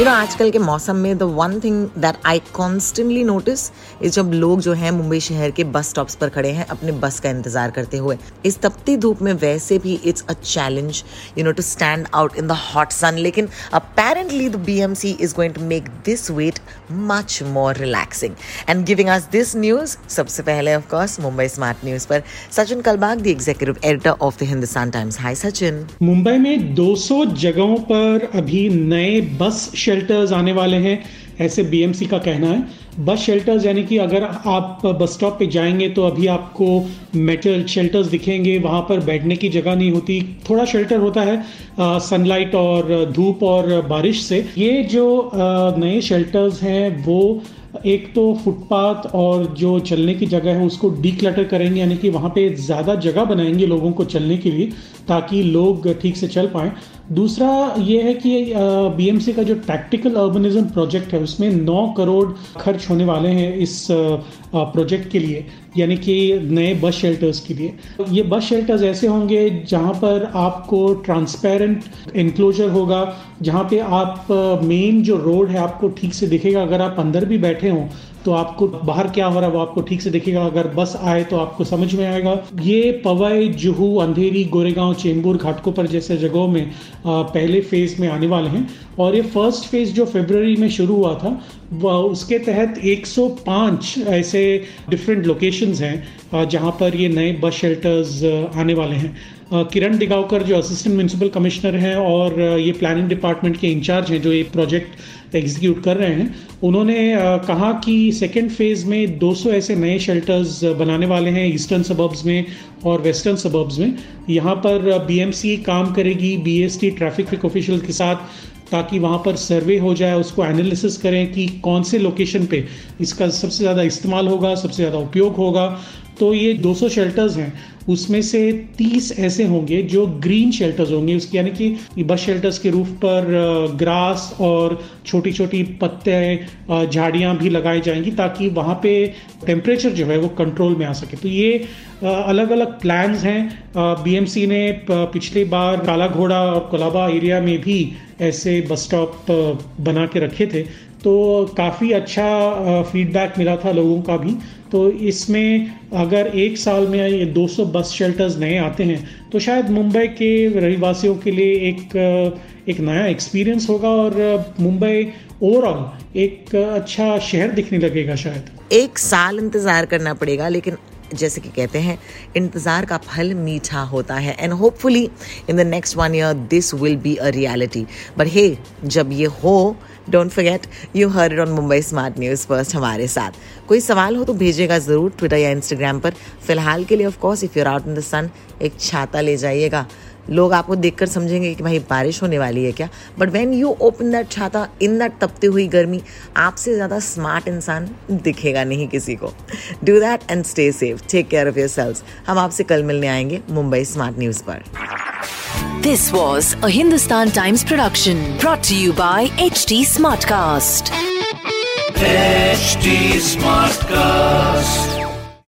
You know आजकल के मौसम में the one thing that I constantly notice is जब लोग जो है मुंबई शहर के बस स्टॉप्स पर खड़े हैं, अपने बस का इंतज़ार करते हुए। इस तपती धूप में वैसे भी it's a challenge you know to stand out in the hot sun लेकिन apparently the B M C is going to make this wait much more relaxing and giving us this news सबसे पहले of course Mumbai smart news पर। Sachin Kalbag the executive editor of the Hindustan Times hi Sachin. Mumbai में 200 जगहों पर अभी नए बस shelters आने वाले हैं ऐसे बीएमसी का कहना है। बस शेल्टर्स यानी कि अगर आप बस स्टॉप पे जाएँगे तो अभी आपको मेटल शेल्टर्स दिखेंगे। वहाँ पर बैठने की जगह नहीं होती। थोड़ा शेल्टर होता है सनलाइट और धूप और बारिश से। ये जो आ, नए शेल्टर्स हैं वो एक तो फुटपाथ और जो चलने की जगह है उसको डीक्लटर करेंगे यानी कि वहाँ पे ज़्यादा जगह बनाएँगे लोगों को चलने के लिए ताकि लोग ठीक से चल पाएँ। दूसरा ये है कि बीएमसी का जो टैक्टिकल अर्बनिज्म प्रोजेक्ट है, उसमें 9 करोड़ खर्च होने वाले हैं इस प्रोजेक्ट के लिए, यानी कि नए बस शेल्टर्स के लिए। ये बस शेल्टर्स ऐसे होंगे जहाँ पर आपको ट्रांसपेरेंट इनक्लोजर होगा, जहाँ पे आप मेन जो रोड है आपको ठीक से दिखेगा। अगर आप अंदर भी बैठे हों तो आपको बाहर क्या हो रहा है वो आपको ठीक से दिखेगा। अगर बस आए तो आपको समझ में आएगा। ये पवई, जुहू, अंधेरी, गोरेगांव, चेंबूर, घाटकोपर जैसे जगहों में पहले फ़ेज़ में आने वाले हैं। और ये फ़र्स्ट फ़ेज़ जो फेबररी में शुरू हुआ था, वह उसके तहत 105 ऐसे डिफरेंट लोकेशंस हैं जहाँ पर ये नए बस शेल्टर्स आने वाले हैं। किरण दिगावकर जो असिस्टेंट म्यूनसिपल कमिश्नर हैं और ये प्लानिंग डिपार्टमेंट के इंचार्ज हैं, जो ये प्रोजेक्ट एग्जीक्यूट कर रहे हैं, उन्होंने कहा कि सेकेंड फ़ेज़ में 200 ऐसे नए शेल्टर्स बनाने वाले हैं ईस्टर्न सबर्ब्स में और वेस्टर्न सबर्ब्स में। यहाँ पर बीएमसी काम करेगी बीएसटी ट्रैफ़िक ऑफिशियल के साथ, ताकि वहाँ पर सर्वे हो जाए, उसको एनालिसिस करें कि कौन से लोकेशन पे इसका सबसे ज़्यादा इस्तेमाल होगा, सबसे ज़्यादा उपयोग होगा। तो ये 200 शेल्टर्स हैं। उसमें से 30 ऐसे होंगे जो ग्रीन शेल्टर्स होंगे। उसकी यानी कि बस शेल्टर्स के रूफ पर ग्रास और छोटी छोटी पत्ते झाड़ियाँ भी लगाई जाएँगी ताकि वहाँ पे टेम्परेचर जो है वो कंट्रोल में आ सके। तो ये अलग अलग प्लान्स हैं। बीएमसी ने पिछली बार काला घोड़ा और कोलाबा एरिया में भी ऐसे बस स्टॉप बना के रखे थे। तो काफ़ी अच्छा फीडबैक मिला था लोगों का भी। तो इसमें अगर एक साल में ये 200 बस शेल्टर्स नए आते हैं तो शायद मुंबई के रहवासियों के लिए एक एक नया एक्सपीरियंस होगा और मुंबई ओवरऑल एक अच्छा शहर दिखने लगेगा शायद। एक साल इंतज़ार करना पड़ेगा, लेकिन जैसे कि कहते हैं, इंतज़ार का फल मीठा होता है and hopefully in the next one year this will be a reality but hey जब ये हो don't forget you hear on Mumbai smart news first हमारे साथ. कोई सवाल हो तो भेजिएगा ज़रूर ट्विटर या इंस्टाग्राम पर. फ़िलहाल के लिए of course if you're out in the sun एक छाता ले जाइएगा. लोग आपको देखकर समझेंगे कि भाई बारिश होने वाली है क्या। But when you open that छाता इन दैट तपती हुई गर्मी आपसे ज़्यादा स्मार्ट इंसान दिखेगा नहीं किसी को। Do that and stay safe take care of yourselves हम आपसे कल मिलने आएँगे मुंबई स्मार्ट न्यूज़ पर। This was a Hindustan Times production brought to you by HT Smartcast. HD Smartcast.